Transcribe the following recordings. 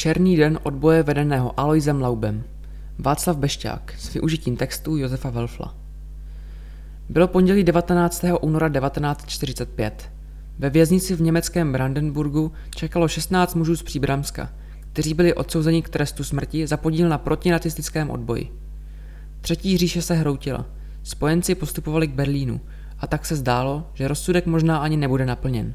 Černý den odboje vedeného Aloisem Laubem. Václav Bešťák s využitím textu Josefa Welfla. Bylo pondělí 19. února 1945. Ve věznici v německém Brandenburgu čekalo 16 mužů z Příbramska, kteří byli odsouzeni k trestu smrti za podíl na protinacistickém odboji. Třetí říše se hroutila. Spojenci postupovali k Berlínu a tak se zdálo, že rozsudek možná ani nebude naplněn.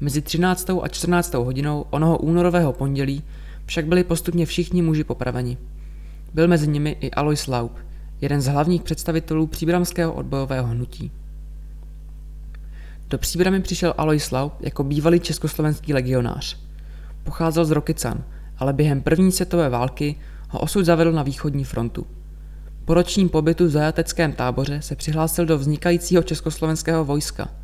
Mezi 13. a 14. hodinou onoho únorového pondělí však byli postupně všichni muži popraveni. Byl mezi nimi i Alois Laub, jeden z hlavních představitelů příbramského odbojového hnutí. Do příbramy přišel Alois Laub jako bývalý československý legionář. Pocházel z Rokycan, ale během první světové války ho osud zavedl na východní frontu. Po ročním pobytu v zajateckém táboře se přihlásil do vznikajícího československého vojska –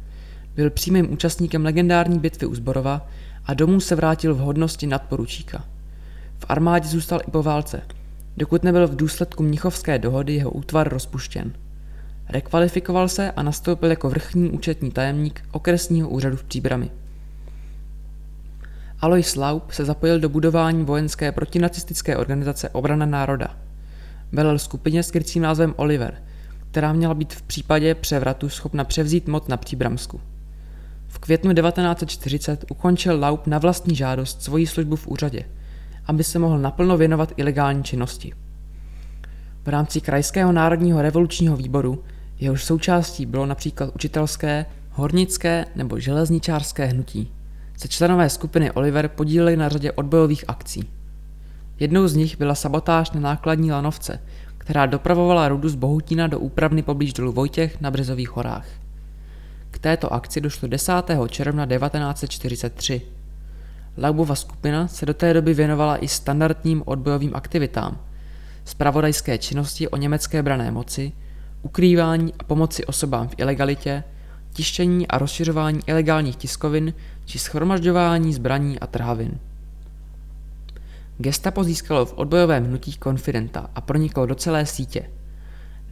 byl přímým účastníkem legendární bitvy u Zborova a domů se vrátil v hodnosti nadporučíka. V armádě zůstal i po válce, dokud nebyl v důsledku Mnichovské dohody jeho útvar rozpuštěn. Rekvalifikoval se a nastoupil jako vrchní účetní tajemník okresního úřadu v Příbrami. Alois Laub se zapojil do budování vojenské protinacistické organizace Obrana národa. Velel skupině s krycím názvem Oliver, která měla být v případě převratu schopna převzít moc na Příbramsku. V květnu 1940 ukončil Laub na vlastní žádost svoji službu v úřadě, aby se mohl naplno věnovat ilegální činnosti. V rámci Krajského národního revolučního výboru, jehož součástí bylo například učitelské, hornické nebo železničářské hnutí, se členové skupiny Oliver podíleli na řadě odbojových akcí. Jednou z nich byla sabotáž na nákladní lanovce, která dopravovala rudu z Bohutína do úpravny poblíž dolu Vojtěch na Březových horách. Této akci došlo 10. června 1943. Laubova skupina se do té doby věnovala i standardním odbojovým aktivitám, spravodajské činnosti o německé brané moci, ukrývání a pomoci osobám v ilegalitě, tištění a rozšiřování ilegálních tiskovin či schromažďování zbraní a trhavin. Gestapo získalo v odbojovém hnutí konfidenta a proniklo do celé sítě.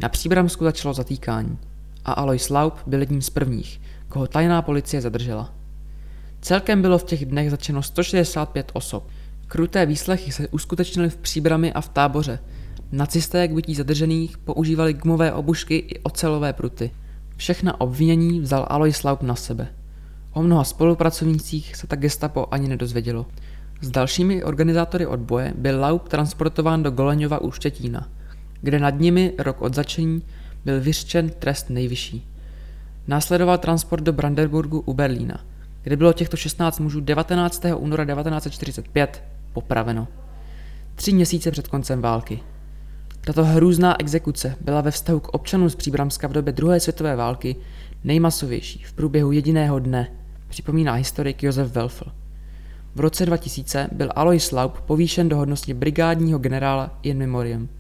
Na Příbramsku začalo zatýkání – a Alois Laub byl jedním z prvních, koho tajná policie zadržela. Celkem bylo v těch dnech začeno 165 osob. Kruté výslechy se uskutečnily v příbrami a v táboře. Nacisté k bytí zadržených používali gumové obušky i ocelové pruty. Všechna obvinění vzal Alois Laub na sebe. O mnoha spolupracovnících se tak gestapo ani nedozvědělo. S dalšími organizátory odboje byl Laub transportován do Goleňova u Štětína, kde nad nimi rok od začení byl vyřčen trest nejvyšší. Následoval transport do Brandenburgu u Berlína, kde bylo těchto 16 mužů 19. února 1945 popraveno. Tři měsíce před koncem války. Tato hrůzná exekuce byla ve vztahu k občanům z Příbramska v době druhé světové války nejmasovější v průběhu jediného dne, připomíná historik Josef Welfl. V roce 2000 byl Alois Laub povýšen do hodnosti brigádního generála in memoriam –